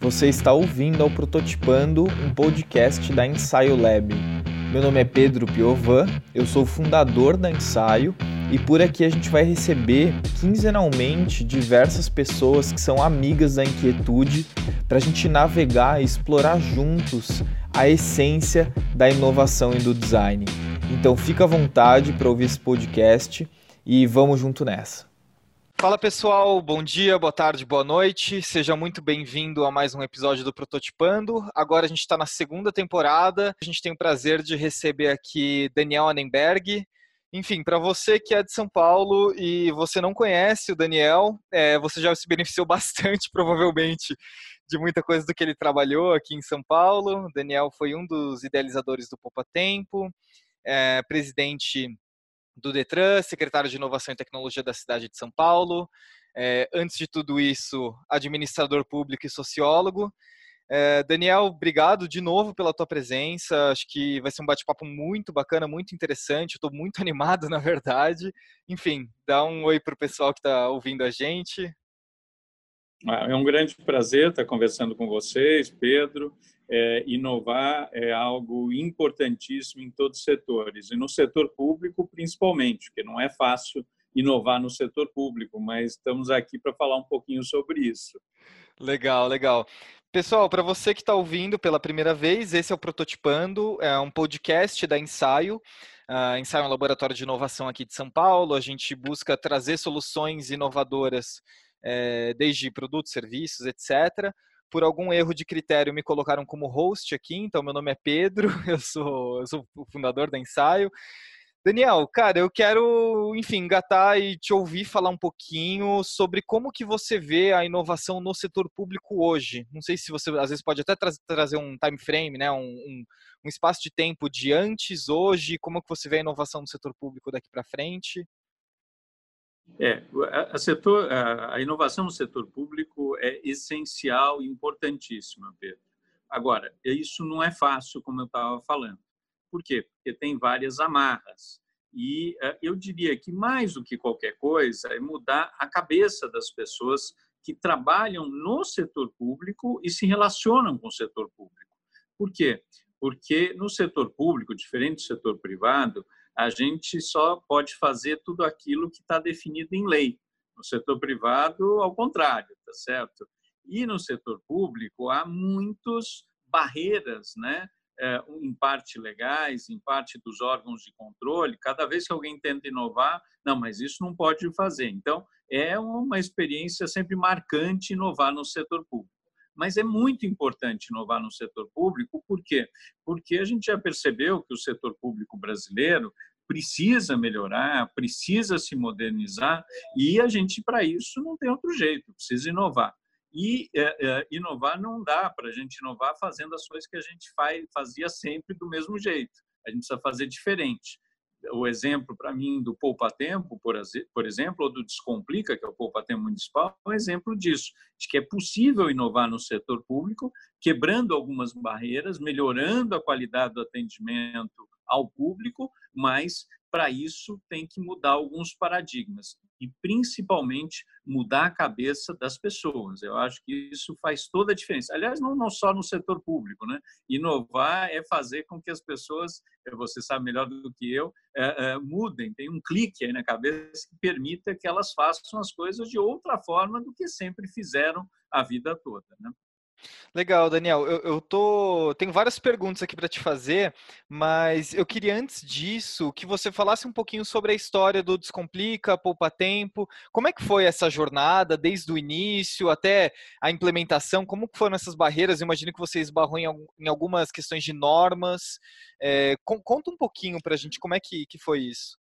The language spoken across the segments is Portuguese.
Você está ouvindo ao Prototipando, um podcast da Ensaio Lab. Meu nome é Pedro Piovan, eu sou fundador da Ensaio e por aqui a gente vai receber quinzenalmente diversas pessoas que são amigas da inquietude para a gente navegar e explorar juntos a essência da inovação e do design. Então fica à vontade para ouvir esse podcast e vamos junto nessa. Fala pessoal, bom dia, boa tarde, boa noite. Seja muito bem-vindo a mais um episódio do Prototipando. Agora a gente está na segunda temporada. A gente tem o prazer de receber aqui Daniel Annenberg. Enfim, para você que é de São Paulo e você não conhece o Daniel, é, você já se beneficiou bastante, provavelmente, de muita coisa do que ele trabalhou aqui em São Paulo. O Daniel foi um dos idealizadores do Poupa Tempo, é, presidente do Detran, secretário de Inovação e Tecnologia da cidade de São Paulo. É, antes de tudo isso, administrador público e sociólogo. É, Daniel, obrigado de novo pela tua presença. Acho que vai ser um bate-papo muito bacana, muito interessante. Estou muito animado, na verdade. Enfim, dá um oi para o pessoal que está ouvindo a gente. Ah, é um grande prazer estar conversando com vocês, Pedro é, inovar é algo importantíssimo em todos os setores, e no setor público principalmente, porque não é fácil inovar no setor público, mas estamos aqui para falar um pouquinho sobre isso. Legal, legal. Pessoal, para você que está ouvindo pela primeira vez, esse é o Prototipando, é um podcast da Ensaio. Uh, Ensaio é um laboratório de inovação aqui de São Paulo. A gente busca trazer soluções inovadoras, é, desde produtos, serviços, etc., por algum erro de critério, me colocaram como host aqui, então meu nome é Pedro, eu sou, eu sou o fundador da Ensaio. Daniel, cara, eu quero, enfim, engatar e te ouvir falar um pouquinho sobre como que você vê a inovação no setor público hoje. Não sei se você, às vezes, pode até tra trazer um time frame, né, um, um, um, espaço de tempo de antes, hoje, como que você vê a inovação no setor público daqui para frente. É, a, setor, a, inovação no setor público é essencial e importantíssima, Pedro. Agora, isso não é fácil, como eu estava falando. Por quê? Porque tem várias amarras. E uh, eu diria que, mais do que qualquer coisa, é mudar a cabeça das pessoas que trabalham no setor público e se relacionam com o setor público. Por quê? Porque no setor público, diferente do setor privado, a gente só pode fazer tudo aquilo que está definido em lei. No setor privado, ao contrário, tá certo? E no setor público há muitas barreiras, né? É, em parte legais, em parte dos órgãos de controle. Cada vez que alguém tenta inovar, não, mas isso não pode fazer. Então, é uma experiência sempre marcante inovar no setor público. Mas é muito importante inovar no setor público, por quê? Porque a gente já percebeu que o setor público brasileiro precisa melhorar, precisa se modernizar, e a gente, para isso, não tem outro jeito, precisa inovar. E é, é, inovar não dá para a gente inovar fazendo as coisas que a gente faz, fazia sempre do mesmo jeito. A gente precisa fazer diferente o exemplo para mim do Poupa Tempo, por exemplo, ou do Descomplica, que é o Poupa Tempo Municipal, é um exemplo disso, de que é possível inovar no setor público, quebrando algumas barreiras, melhorando a qualidade do atendimento ao público, mas para isso tem que mudar alguns paradigmas e principalmente mudar a cabeça das pessoas. Eu acho que isso faz toda a diferença. Aliás, não, não só no setor público, né? Inovar é fazer com que as pessoas, eh, você sabe melhor do que eu, é, é, mudem, tem um clique aí na cabeça que permita que elas façam as coisas de outra forma do que sempre fizeram a vida toda, né? Legal, Daniel. Eu, eu tô. Tenho várias perguntas aqui para te fazer, mas eu queria antes disso que você falasse um pouquinho sobre a história do Descomplica, Poupa Tempo. Como é que foi essa jornada, desde o início até a implementação? Como foram essas barreiras? Eu imagino que você esbarrou em, em algumas questões de normas. É, conta um pouquinho para a gente como é que, que foi isso.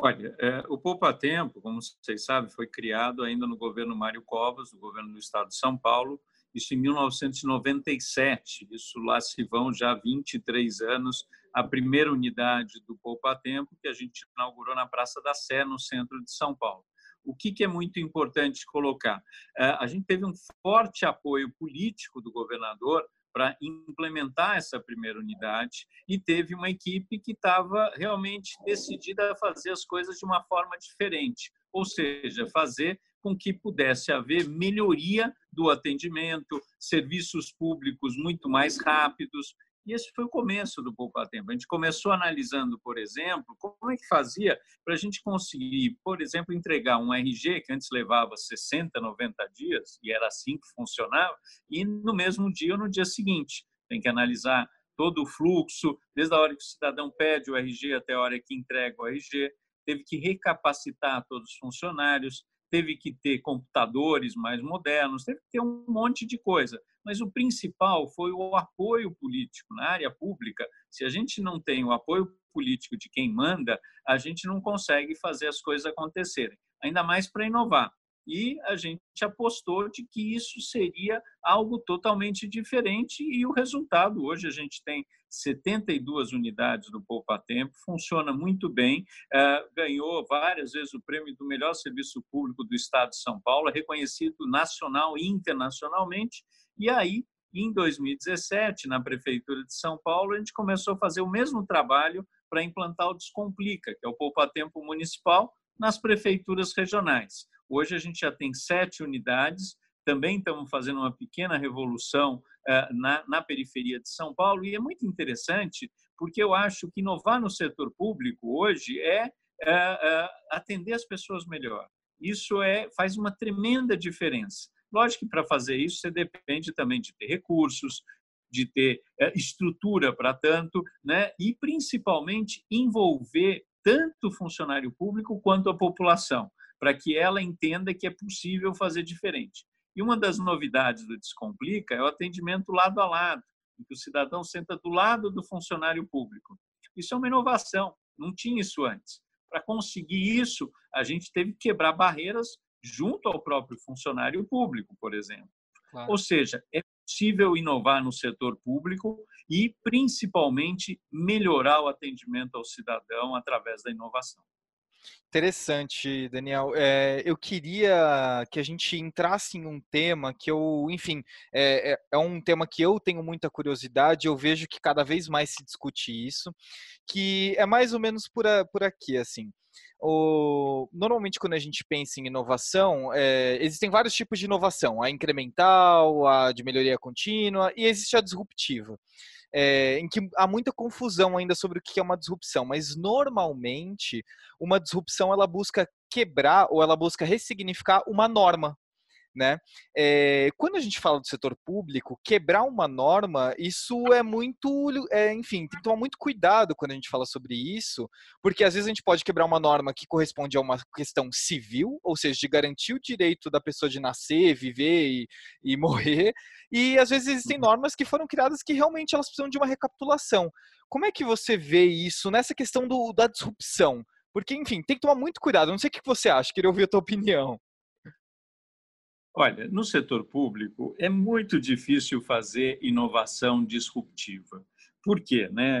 Olha, é, o Poupa Tempo, como vocês sabem, foi criado ainda no governo Mário Covas, no governo do estado de São Paulo, isso em 1997. Isso lá se vão já 23 anos, a primeira unidade do Poupa Tempo, que a gente inaugurou na Praça da Sé, no centro de São Paulo. O que, que é muito importante colocar? É, a gente teve um forte apoio político do governador para implementar essa primeira unidade e teve uma equipe que estava realmente decidida a fazer as coisas de uma forma diferente, ou seja, fazer com que pudesse haver melhoria do atendimento, serviços públicos muito mais rápidos. E esse foi o começo do Poupa Tempo. A gente começou analisando, por exemplo, como é que fazia para a gente conseguir, por exemplo, entregar um RG que antes levava 60, 90 dias, e era assim que funcionava, e no mesmo dia ou no dia seguinte. Tem que analisar todo o fluxo, desde a hora que o cidadão pede o RG até a hora que entrega o RG, teve que recapacitar todos os funcionários, teve que ter computadores mais modernos, teve que ter um monte de coisa. Mas o principal foi o apoio político na área pública. Se a gente não tem o apoio político de quem manda, a gente não consegue fazer as coisas acontecerem, ainda mais para inovar e a gente apostou de que isso seria algo totalmente diferente e o resultado hoje a gente tem 72 unidades do Poupa Tempo, funciona muito bem, eh, ganhou várias vezes o prêmio do melhor serviço público do Estado de São Paulo, reconhecido nacional e internacionalmente, e aí em 2017, na Prefeitura de São Paulo, a gente começou a fazer o mesmo trabalho para implantar o Descomplica, que é o Poupa Tempo Municipal, nas prefeituras regionais. Hoje a gente já tem sete unidades, também estamos fazendo uma pequena revolução eh, na, na periferia de São Paulo, e é muito interessante, porque eu acho que inovar no setor público hoje é, é, é atender as pessoas melhor. Isso é, faz uma tremenda diferença. Lógico que para fazer isso você depende também de ter recursos, de ter estrutura para tanto, né? e principalmente envolver tanto o funcionário público quanto a população para que ela entenda que é possível fazer diferente. E uma das novidades do Descomplica é o atendimento lado a lado, em que o cidadão senta do lado do funcionário público. Isso é uma inovação, não tinha isso antes. Para conseguir isso, a gente teve que quebrar barreiras junto ao próprio funcionário público, por exemplo. Claro. Ou seja, é possível inovar no setor público e, principalmente, melhorar o atendimento ao cidadão através da inovação. Interessante, Daniel. É, eu queria que a gente entrasse em um tema que eu, enfim, é, é, é, um tema que eu tenho muita curiosidade, eu vejo que cada vez mais se discute isso, que é mais ou menos por, a, por aqui, assim. O, normalmente, quando a gente pensa em inovação, é, existem vários tipos de inovação: a incremental, a de melhoria contínua e existe a disruptiva é, em que há muita confusão ainda sobre o que é uma disrupção, mas normalmente uma disrupção ela busca quebrar ou ela busca ressignificar uma norma, né? É, quando a gente fala do setor público, quebrar uma norma, isso é muito, é, enfim, tem que tomar muito cuidado quando a gente fala sobre isso, porque às vezes a gente pode quebrar uma norma que corresponde a uma questão civil, ou seja, de garantir o direito da pessoa de nascer, viver e, e morrer, e às vezes existem uhum. normas que foram criadas que realmente elas precisam de uma recapitulação. Como é que você vê isso nessa questão do, da disrupção? Porque, enfim, tem que tomar muito cuidado. Não sei o que você acha, queria ouvir a tua opinião. Olha, no setor público é muito difícil fazer inovação disruptiva. Por quê? Né?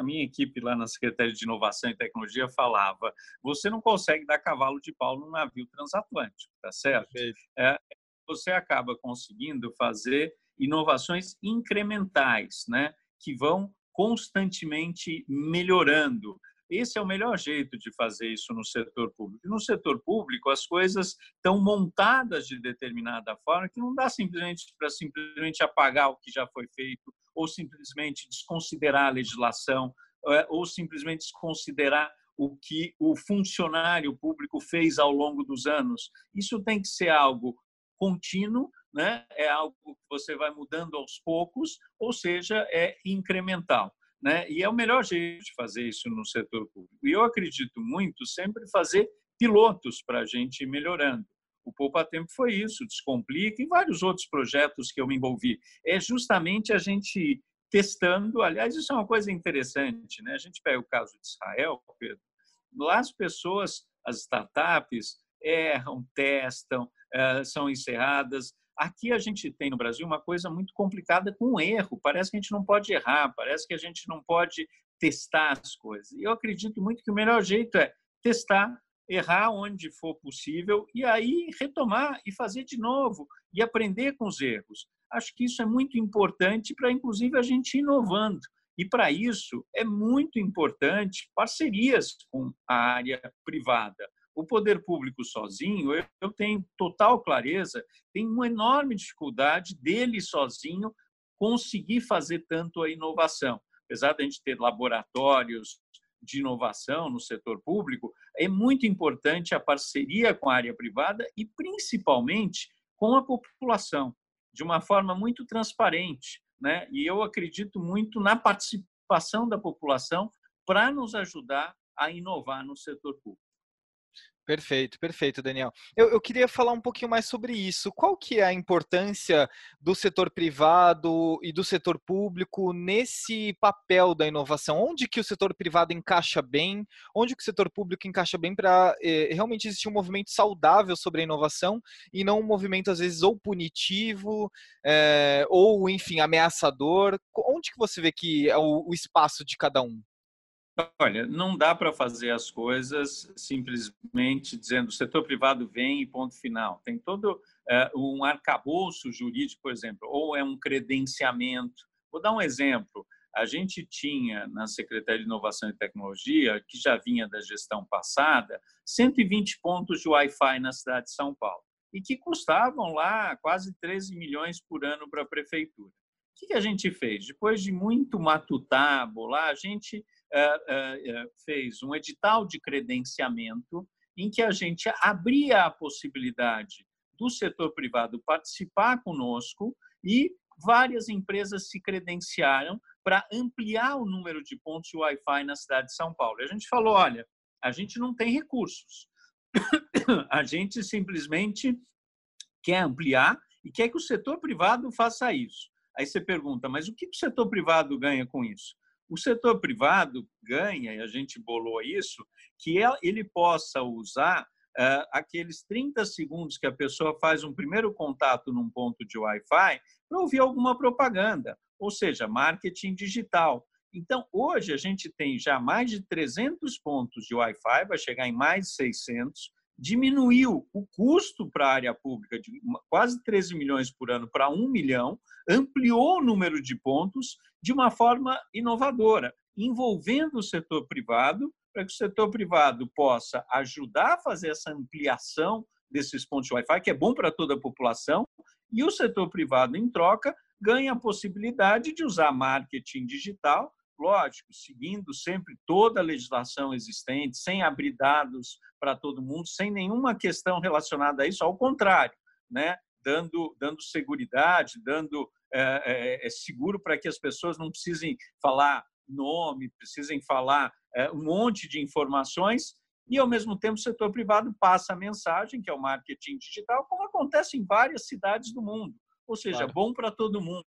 A minha equipe lá na Secretaria de Inovação e Tecnologia falava: você não consegue dar cavalo de pau no navio transatlântico, tá certo? É, você acaba conseguindo fazer inovações incrementais, né? Que vão constantemente melhorando. Esse é o melhor jeito de fazer isso no setor público. No setor público, as coisas estão montadas de determinada forma que não dá simplesmente para simplesmente apagar o que já foi feito ou simplesmente desconsiderar a legislação é, ou simplesmente desconsiderar o que o funcionário público fez ao longo dos anos. Isso tem que ser algo contínuo, né? é algo que você vai mudando aos poucos, ou seja, é incremental. Né? E é o melhor jeito de fazer isso no setor público. E eu acredito muito sempre fazer pilotos para a gente ir melhorando. O Poupa Tempo foi isso, Descomplica e vários outros projetos que eu me envolvi. É justamente a gente testando. Aliás, isso é uma coisa interessante. Né? A gente pega o caso de Israel, Pedro. Lá as pessoas, as startups, erram, testam, eh, são encerradas. Aqui a gente tem no Brasil uma coisa muito complicada com erro. Parece que a gente não pode errar, parece que a gente não pode testar as coisas. E eu acredito muito que o melhor jeito é testar, errar onde for possível e aí retomar e fazer de novo e aprender com os erros. Acho que isso é muito importante para, inclusive, a gente inovando. E para isso é muito importante parcerias com a área privada o poder público sozinho, eu, tenho total clareza, tem uma enorme dificuldade dele sozinho conseguir fazer tanto a inovação. Apesar de a gente ter laboratórios de inovação no setor público, é muito importante a parceria com a área privada e, principalmente, com a população, de uma forma muito transparente. Né? E eu acredito muito na participação da população para nos ajudar a inovar no setor público. Perfeito, perfeito, Daniel. Eu, eu, queria falar um pouquinho mais sobre isso. Qual que é a importância do setor privado e do setor público nesse papel da inovação? Onde que o setor privado encaixa bem? Onde que o setor público encaixa bem para eh, realmente existir um movimento saudável sobre a inovação e não um movimento às vezes ou punitivo eh, ou, enfim, ameaçador? Onde que você vê que é o, o espaço de cada um? Olha, não dá para fazer as coisas simplesmente dizendo o setor privado vem e ponto final. Tem todo é, um arcabouço jurídico, por exemplo, ou é um credenciamento. Vou dar um exemplo. A gente tinha na Secretaria de Inovação e Tecnologia, que já vinha da gestão passada, 120 pontos de Wi-Fi na cidade de São Paulo e que custavam lá quase 13 milhões por ano para a prefeitura. O que a gente fez? Depois de muito matutar, a gente eh, eh, fez um edital de credenciamento em que a gente abria a possibilidade do setor privado participar conosco e várias empresas se credenciaram para ampliar o número de pontos de Wi-Fi na cidade de São Paulo. E a gente falou, olha, a gente não tem recursos. A gente simplesmente quer ampliar e quer que o setor privado faça isso. Aí você pergunta, mas o que o setor privado ganha com isso? O setor privado ganha, e a gente bolou isso, que é, ele possa usar uh, aqueles 30 segundos que a pessoa faz um primeiro contato num ponto de Wi-Fi para ouvir alguma propaganda, ou seja, marketing digital. Então, hoje a gente tem já mais de 300 pontos de Wi-Fi, vai chegar em mais de 600, diminuiu o custo para a área pública de quase 13 milhões por ano para 1 milhão, ampliou o número de pontos de uma forma inovadora, envolvendo o setor privado, para que o setor privado possa ajudar a fazer essa ampliação desses pontos de Wi-Fi, que é bom para toda a população, e o setor privado, em troca, ganha a possibilidade de usar marketing digital, lógico, seguindo sempre toda a legislação existente, sem abrir dados para todo mundo, sem nenhuma questão relacionada a isso, ao contrário, né? dando, dando segurança, dando é, é, é seguro para que as pessoas não precisem falar nome, precisem falar é, um monte de informações e, ao mesmo tempo, o setor privado passa a mensagem, que é o marketing digital, como acontece em várias cidades do mundo. Ou seja, claro. bom para todo mundo.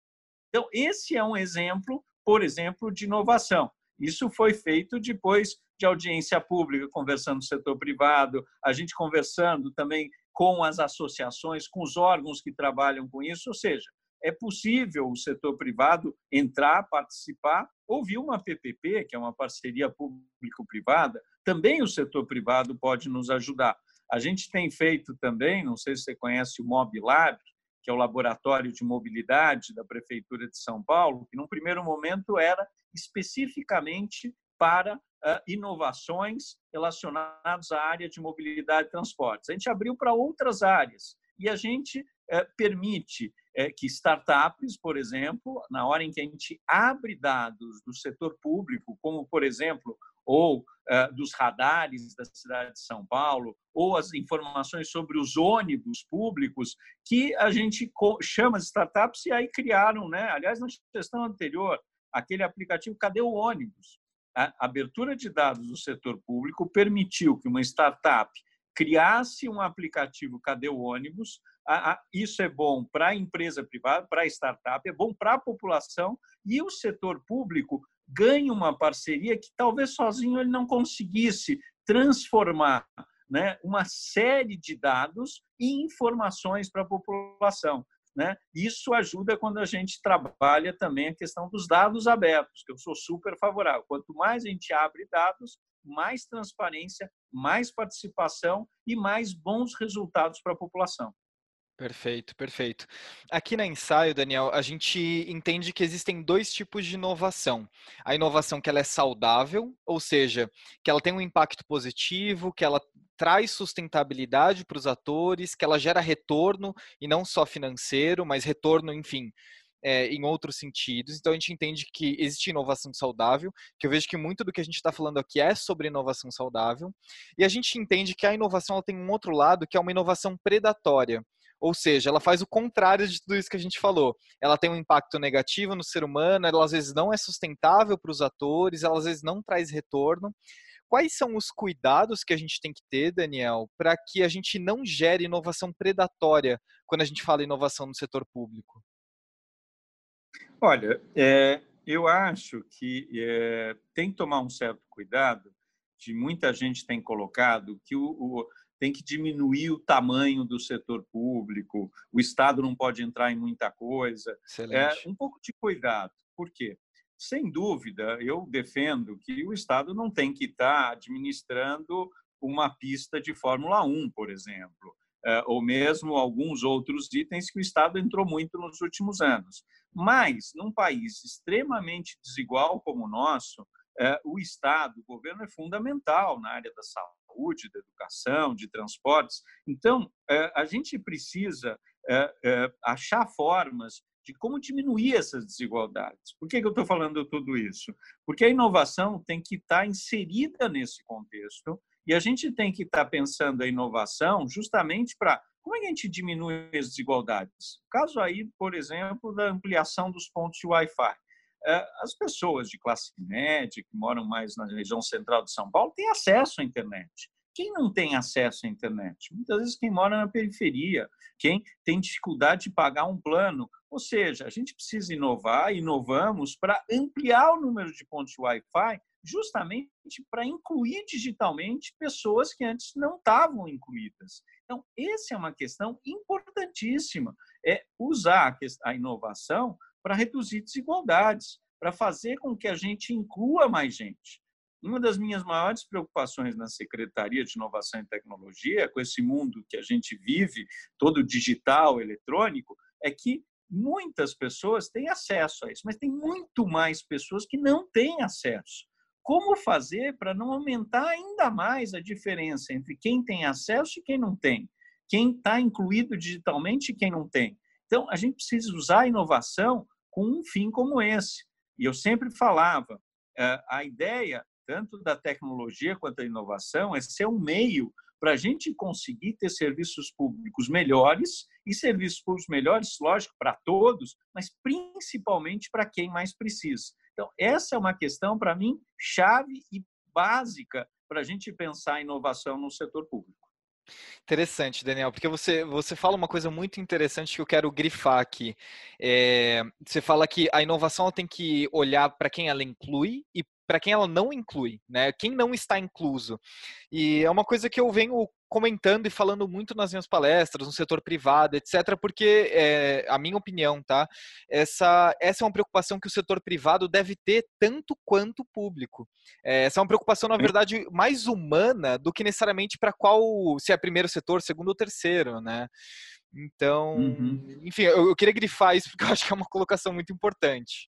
Então, esse é um exemplo, por exemplo, de inovação. Isso foi feito depois de audiência pública, conversando com o setor privado, a gente conversando também com as associações, com os órgãos que trabalham com isso, ou seja, é possível o setor privado entrar, participar, ouvir uma PPP, que é uma parceria público-privada, também o setor privado pode nos ajudar. A gente tem feito também, não sei se você conhece o MobLab, que é o laboratório de mobilidade da Prefeitura de São Paulo, que num primeiro momento era especificamente para inovações relacionadas à área de mobilidade e transportes. A gente abriu para outras áreas e a gente permite que startups, por exemplo, na hora em que a gente abre dados do setor público, como, por exemplo, ou dos radares da cidade de São Paulo, ou as informações sobre os ônibus públicos, que a gente chama de startups e aí criaram, né? aliás, na gestão anterior, aquele aplicativo Cadê o ônibus? A abertura de dados do setor público permitiu que uma startup criasse um aplicativo Cadê o ônibus? Isso é bom para a empresa privada, para a startup, é bom para a população e o setor público ganha uma parceria que talvez sozinho ele não conseguisse transformar né, uma série de dados e informações para a população. Né? Isso ajuda quando a gente trabalha também a questão dos dados abertos, que eu sou super favorável. Quanto mais a gente abre dados, mais transparência, mais participação e mais bons resultados para a população. Perfeito, perfeito. Aqui na ensaio, Daniel, a gente entende que existem dois tipos de inovação. A inovação que ela é saudável, ou seja, que ela tem um impacto positivo, que ela traz sustentabilidade para os atores, que ela gera retorno, e não só financeiro, mas retorno, enfim, é, em outros sentidos. Então a gente entende que existe inovação saudável, que eu vejo que muito do que a gente está falando aqui é sobre inovação saudável, e a gente entende que a inovação tem um outro lado, que é uma inovação predatória. Ou seja, ela faz o contrário de tudo isso que a gente falou. Ela tem um impacto negativo no ser humano, ela às vezes não é sustentável para os atores, ela às vezes não traz retorno. Quais são os cuidados que a gente tem que ter, Daniel, para que a gente não gere inovação predatória quando a gente fala inovação no setor público? Olha, é, eu acho que é, tem que tomar um certo cuidado, de muita gente tem colocado que o, o tem que diminuir o tamanho do setor público, o Estado não pode entrar em muita coisa. Excelente. É um pouco de cuidado. Por quê? Sem dúvida, eu defendo que o Estado não tem que estar administrando uma pista de Fórmula 1, por exemplo, é, ou mesmo alguns outros itens que o Estado entrou muito nos últimos anos. Mas, num país extremamente desigual como o nosso, é, o Estado, o governo é fundamental na área da saúde, da educação, de transportes. Então, é, a gente precisa achar formas de como diminuir essas desigualdades. Por que eu estou falando tudo isso? Porque a inovação tem que estar inserida nesse contexto e a gente tem que estar pensando a inovação justamente para como é que a gente diminui as desigualdades? Caso aí, por exemplo, da ampliação dos pontos de Wi-Fi. É, as pessoas de classe média, que moram mais na região central de São Paulo, têm acesso à internet. Quem não tem acesso à internet? Muitas vezes quem mora na periferia, quem tem dificuldade de pagar um plano. Ou seja, a gente precisa inovar, inovamos para ampliar o número de pontos de Wi-Fi, justamente para incluir digitalmente pessoas que antes não estavam incluídas. Então, essa é uma questão importantíssima, é usar a inovação para reduzir desigualdades, para fazer com que a gente inclua mais gente. Uma das minhas maiores preocupações na Secretaria de Inovação e Tecnologia, com esse mundo que a gente vive, todo digital, eletrônico, é que muitas pessoas têm acesso a isso, mas tem muito mais pessoas que não têm acesso. Como fazer para não aumentar ainda mais a diferença entre quem tem acesso e quem não tem? Quem está incluído digitalmente e quem não tem? Então, a gente precisa usar a inovação com um fim como esse. E eu sempre falava, eh, a ideia, tanto da tecnologia quanto da inovação, é ser um meio para a gente conseguir ter serviços públicos melhores e serviços públicos melhores, lógico, para todos, mas principalmente para quem mais precisa. Então, essa é uma questão, para mim, chave e básica para a gente pensar a inovação no setor público. Interessante, Daniel, porque você, você fala uma coisa muito interessante que eu quero grifar aqui. É, você fala que a inovação tem que olhar para quem ela inclui e para quem ela não inclui, né? Quem não está incluso. E é uma coisa que eu venho comentando e falando muito nas minhas palestras, no setor privado, etc., porque, é, a minha opinião, tá? Essa, essa é uma preocupação que o setor privado deve ter tanto quanto o público. É, essa é uma preocupação, na verdade, mais humana do que necessariamente para qual, se é primeiro setor, segundo ou terceiro, né? Então, uhum. enfim, eu, eu queria grifar isso porque eu acho que é uma colocação muito importante.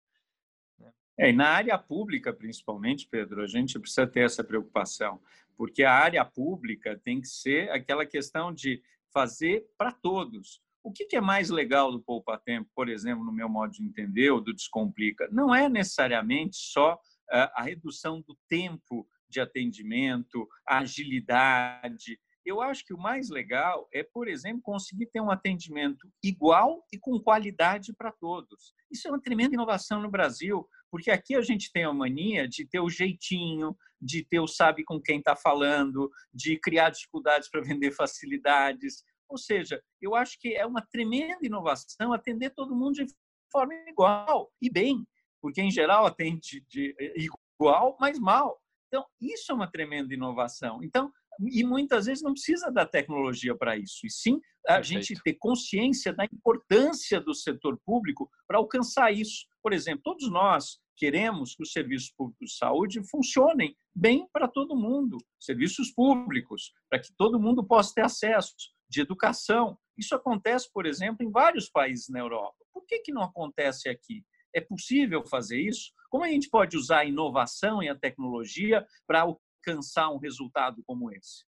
É, e na área pública, principalmente, Pedro, a gente precisa ter essa preocupação, porque a área pública tem que ser aquela questão de fazer para todos. O que é mais legal do Poupa Tempo, por exemplo, no meu modo de entender, ou do Descomplica? Não é necessariamente só ah, a redução do tempo de atendimento, a agilidade. Eu acho que o mais legal é, por exemplo, conseguir ter um atendimento igual e com qualidade para todos. Isso é uma tremenda inovação no Brasil. Porque aqui a gente tem a mania de ter o jeitinho, de ter o sabe com quem está falando, de criar dificuldades para vender facilidades. Ou seja, eu acho que é uma tremenda inovação atender todo mundo de forma igual e bem, porque em geral atende de igual, mas mal. Então, isso é uma tremenda inovação. Então, e muitas vezes não precisa da tecnologia para isso, e sim a Perfeito. gente ter consciência da importância do setor público para alcançar isso. Por exemplo, todos nós queremos que os serviços públicos de saúde funcionem bem para todo mundo, serviços públicos, para que todo mundo possa ter acesso de educação. Isso acontece, por exemplo, em vários países na Europa. Por que, que não acontece aqui? É possível fazer isso? Como a gente pode usar a inovação e a tecnologia para alcançar um resultado como esse?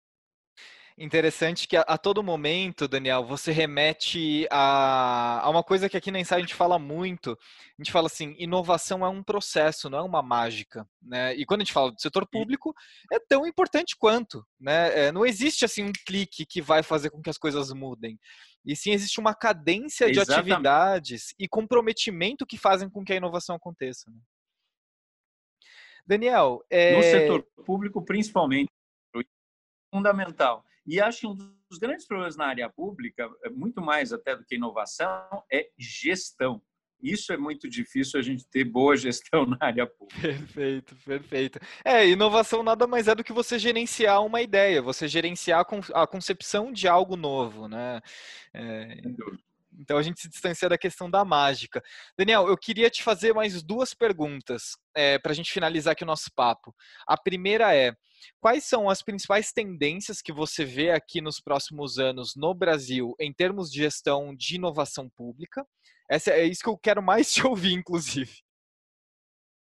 Interessante que a, a, todo momento, Daniel, você remete a, a uma coisa que aqui na Insight a gente fala muito. A gente fala assim, inovação é um processo, não é uma mágica. Né? E quando a gente fala do setor público, é tão importante quanto. Né? É, não existe assim um clique que vai fazer com que as coisas mudem. E sim existe uma cadência de atividades e comprometimento que fazem com que a inovação aconteça. Né? Daniel, é... no setor público principalmente, fundamental. E acho que um dos grandes problemas na área pública, é muito mais até do que inovação, é gestão. Isso é muito difícil a gente ter boa gestão na área pública. Perfeito, perfeito. É, inovação nada mais é do que você gerenciar uma ideia, você gerenciar a concepção de algo novo, né? É, então a gente se distancia da questão da mágica. Daniel, eu queria te fazer mais duas perguntas é, para a gente finalizar aqui o nosso papo. A primeira é: quais são as principais tendências que você vê aqui nos próximos anos no Brasil em termos de gestão de inovação pública? Essa é isso que eu quero mais te ouvir, inclusive.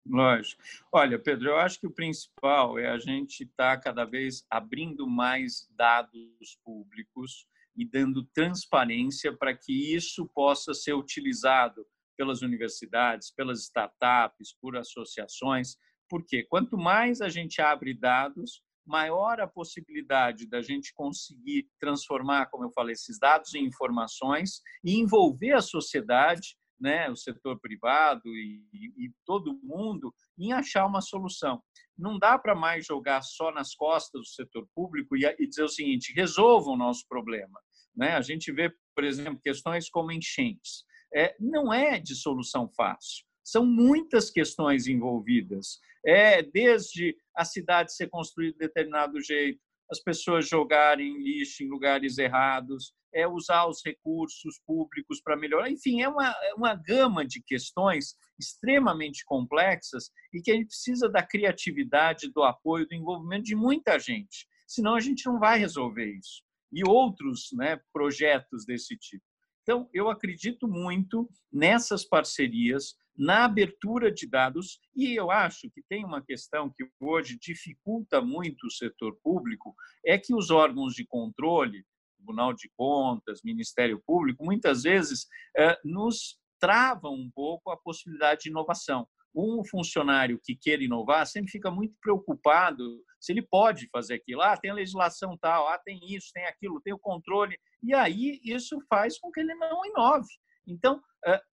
Lógico. Olha, Pedro, eu acho que o principal é a gente estar tá cada vez abrindo mais dados públicos e dando transparência para que isso possa ser utilizado pelas universidades, pelas startups, por associações, porque quanto mais a gente abre dados, maior a possibilidade da gente conseguir transformar, como eu falei, esses dados em informações e envolver a sociedade, né, o setor privado e, e todo mundo em achar uma solução. Não dá para mais jogar só nas costas do setor público e, dizer o seguinte: resolva o nosso problema. Né? A gente vê, por exemplo, questões como enchentes. É, não é de solução fácil. São muitas questões envolvidas. É desde a cidade ser construída de determinado jeito, as pessoas jogarem lixo em lugares errados, é usar os recursos públicos para melhorar. Enfim, é uma, é uma gama de questões extremamente complexas e que a gente precisa da criatividade, do apoio, do envolvimento de muita gente. Senão a gente não vai resolver isso e outros né, projetos desse tipo. Então, eu acredito muito nessas parcerias, na abertura de dados, e eu acho que tem uma questão que hoje dificulta muito o setor público, é que os órgãos de controle, Tribunal de Contas, Ministério Público, muitas vezes eh, nos travam um pouco a possibilidade de inovação um funcionário que queira inovar sempre fica muito preocupado se ele pode fazer aquilo. Ah, tem a legislação tal, ah, tem isso, tem aquilo, tem o controle. E aí isso faz com que ele não inove. Então,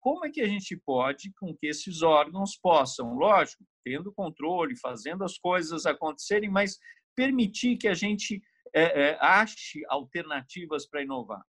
como é que a gente pode com que esses órgãos possam, lógico, tendo controle, fazendo as coisas acontecerem, mas permitir que a gente é, é, ache alternativas para inovar?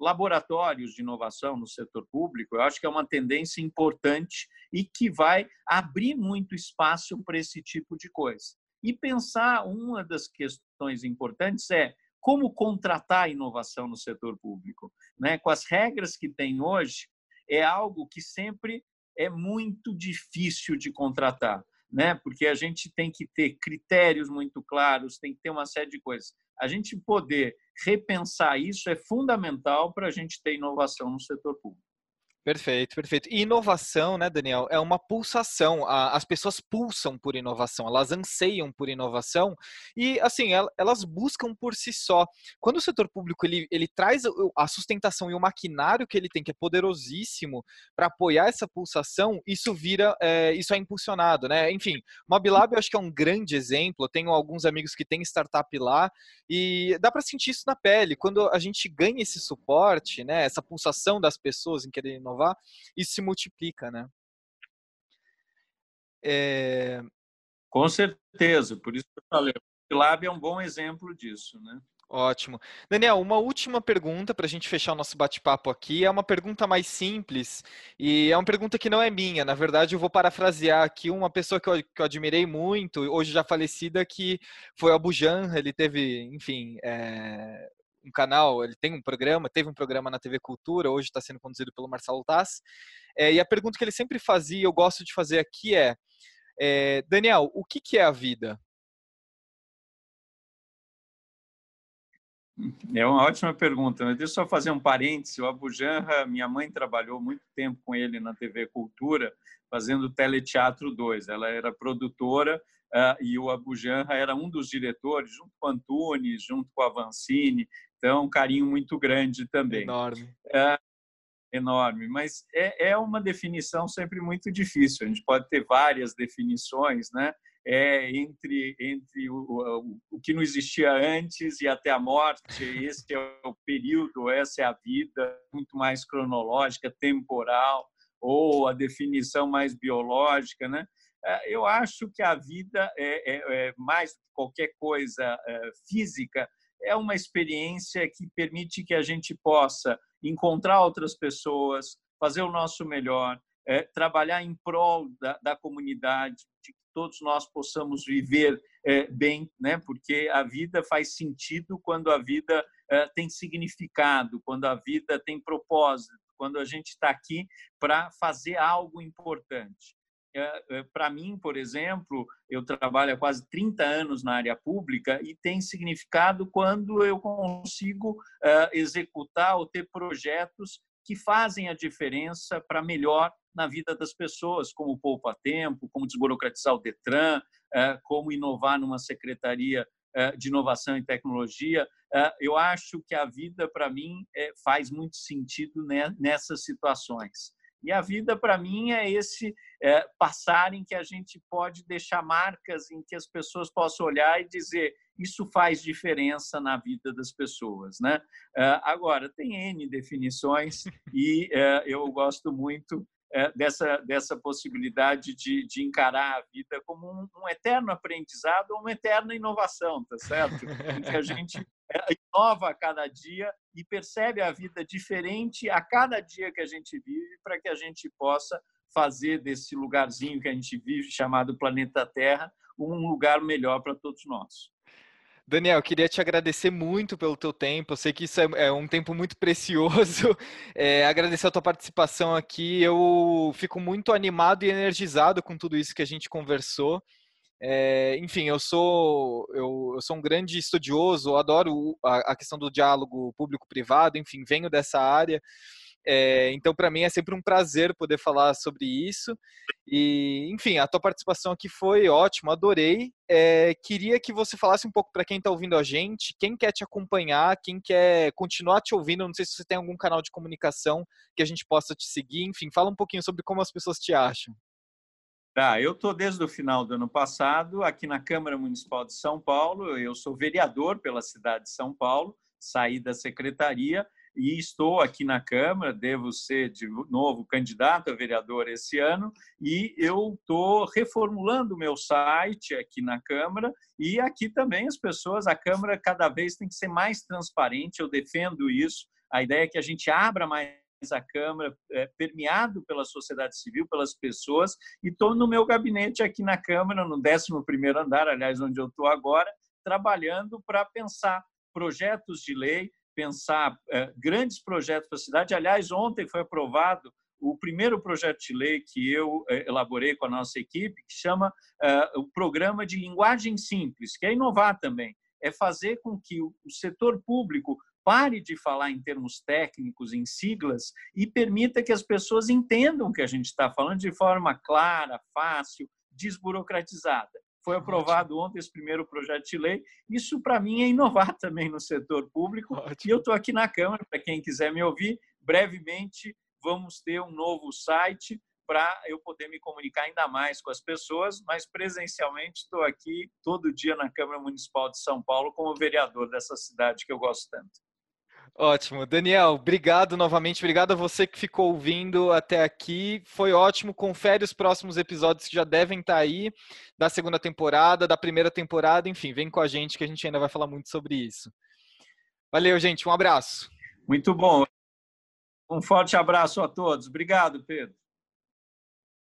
laboratórios de inovação no setor público, eu acho que é uma tendência importante e que vai abrir muito espaço para esse tipo de coisa. E pensar, uma das questões importantes é como contratar inovação no setor público. Né? Com as regras que tem hoje, é algo que sempre é muito difícil de contratar, né? porque a gente tem que ter critérios muito claros, tem que ter uma série de coisas. A gente poder repensar isso é fundamental para a gente ter inovação no setor público. Perfeito, perfeito. E inovação, né, Daniel, é uma pulsação. As pessoas pulsam por inovação, elas anseiam por inovação e, assim, elas buscam por si só. Quando o setor público ele, ele traz a sustentação e o maquinário que ele tem, que é poderosíssimo, para apoiar essa pulsação, isso vira, é, isso é impulsionado, né? Enfim, Mobilab eu acho que é um grande exemplo. Eu tenho alguns amigos que têm startup lá e dá para sentir isso na pele. Quando a gente ganha esse suporte, né, essa pulsação das pessoas em querer inovar, isso se multiplica, né? É... Com certeza, por isso que eu falei, o Lab é um bom exemplo disso, né? Ótimo. Daniel, uma última pergunta para a gente fechar o nosso bate-papo aqui. É uma pergunta mais simples e é uma pergunta que não é minha. Na verdade, eu vou parafrasear aqui uma pessoa que eu, que eu admirei muito, hoje já falecida, que foi o Abu Jan. Ele teve, enfim, é, um canal, ele tem um programa, teve um programa na TV Cultura, hoje está sendo conduzido pelo Marcelo Tass. É, e a pergunta que ele sempre fazia, eu gosto de fazer aqui é, é Daniel, o que, que é a vida? É uma ótima pergunta. Mas deixa eu só fazer um parêntese. O Abu Janra, minha mãe trabalhou muito tempo com ele na TV Cultura, fazendo Teleteatro 2. Ela era produtora uh, e o Abu Janra era um dos diretores, junto com Antunes, junto com a Vancini, então um carinho muito grande também. Enorme. Uh, enorme, mas é, é uma definição sempre muito difícil. A gente pode ter várias definições, né? É entre entre o, o, o que não existia antes e até a morte. Esse é o período, essa é a vida, muito mais cronológica, temporal, ou a definição mais biológica, né? É, eu acho que a vida é, é, é mais do que qualquer coisa é, física, é uma experiência que permite que a gente possa encontrar outras pessoas, fazer o nosso melhor, é, trabalhar em prol da, da, comunidade, de que todos nós possamos viver é, bem, né? porque a vida faz sentido quando a vida é, tem significado, quando a vida tem propósito, quando a gente está aqui para fazer algo importante. É, é, para mim, por exemplo, eu trabalho há quase 30 anos na área pública e tem significado quando eu consigo é, executar ou ter projetos que fazem a diferença para melhor na vida das pessoas, como poupa tempo, como desburocratizar o Detran, como inovar numa secretaria de inovação e tecnologia. Eu acho que a vida, para mim, faz muito sentido nessas situações. E a vida, para mim, é esse é, passar em que a gente pode deixar marcas em que as pessoas possam olhar e dizer isso faz diferença na vida das pessoas. Né? É, agora, tem N definições e é, eu gosto muito dessa, dessa possibilidade de, de encarar a vida como um, um eterno aprendizado ou uma eterna inovação, tá certo? Que a gente é, inova a cada dia e percebe a vida diferente a cada dia que a gente vive, para que a gente possa fazer desse lugarzinho que a gente vive, chamado planeta Terra, um lugar melhor para todos nós. Daniel, queria te agradecer muito pelo teu tempo. Eu sei que isso é, é um tempo muito precioso. É, agradecer a tua participação aqui. Eu fico muito animado e energizado com tudo isso que a gente conversou. É, enfim, eu sou eu, eu, sou um grande estudioso, adoro a, a questão do diálogo público-privado, enfim, venho dessa área. É, então, para mim é sempre um prazer poder falar sobre isso. E, enfim, a tua participação aqui foi ótima, adorei. É, queria que você falasse um pouco para quem está ouvindo a gente, quem quer te acompanhar, quem quer continuar te ouvindo. Não sei se você tem algum canal de comunicação que a gente possa te seguir. Enfim, fala um pouquinho sobre como as pessoas te acham. Tá, eu estou desde o final do ano passado aqui na Câmara Municipal de São Paulo. Eu sou vereador pela cidade de São Paulo, saí da secretaria e estou aqui na Câmara. Devo ser de novo candidato a vereador esse ano e eu estou reformulando o meu site aqui na Câmara e aqui também as pessoas. A Câmara cada vez tem que ser mais transparente. Eu defendo isso. A ideia é que a gente abra mais a Câmara, é, permeado pela sociedade civil, pelas pessoas, e estou no meu gabinete aqui na Câmara, no 11º andar, aliás, onde eu estou agora, trabalhando para pensar projetos de lei, pensar é, grandes projetos para a cidade. Aliás, ontem foi aprovado o primeiro projeto de lei que eu é, elaborei com a nossa equipe, que chama é, o Programa de Linguagem Simples, que é inovar também, é fazer com que o setor público pare de falar em termos técnicos, em siglas, e permita que as pessoas entendam o que a gente está falando de forma clara, fácil, desburocratizada. Foi aprovado ontem esse primeiro projeto de lei. Isso, para mim, é inovar também no setor público. Ótimo. E eu estou aqui na Câmara, para quem quiser me ouvir. Brevemente, vamos ter um novo site para eu poder me comunicar ainda mais com as pessoas, mas presencialmente estou aqui todo dia na Câmara Municipal de São Paulo como vereador dessa cidade que eu gosto tanto. Ótimo. Daniel, obrigado novamente. Obrigado a você que ficou ouvindo até aqui. Foi ótimo. Confere os próximos episódios que já devem estar aí, da segunda temporada, da primeira temporada. Enfim, vem com a gente que a gente ainda vai falar muito sobre isso. Valeu, gente. Um abraço. Muito bom. Um forte abraço a todos. Obrigado, Pedro.